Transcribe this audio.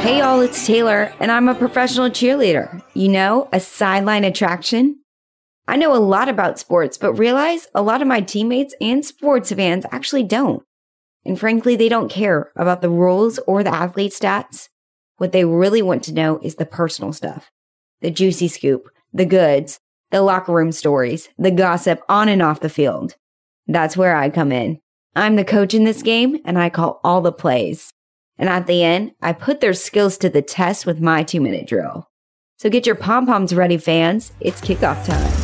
Hey y'all, it's Taylor, and I'm a professional cheerleader. You know, a sideline attraction. I know a lot about sports, but realize a lot of my teammates and sports fans actually don't. And frankly, they don't care about the rules or the athlete stats. What they really want to know is the personal stuff the juicy scoop, the goods, the locker room stories, the gossip on and off the field. That's where I come in. I'm the coach in this game, and I call all the plays. And at the end, I put their skills to the test with my two minute drill. So get your pom poms ready, fans. It's kickoff time.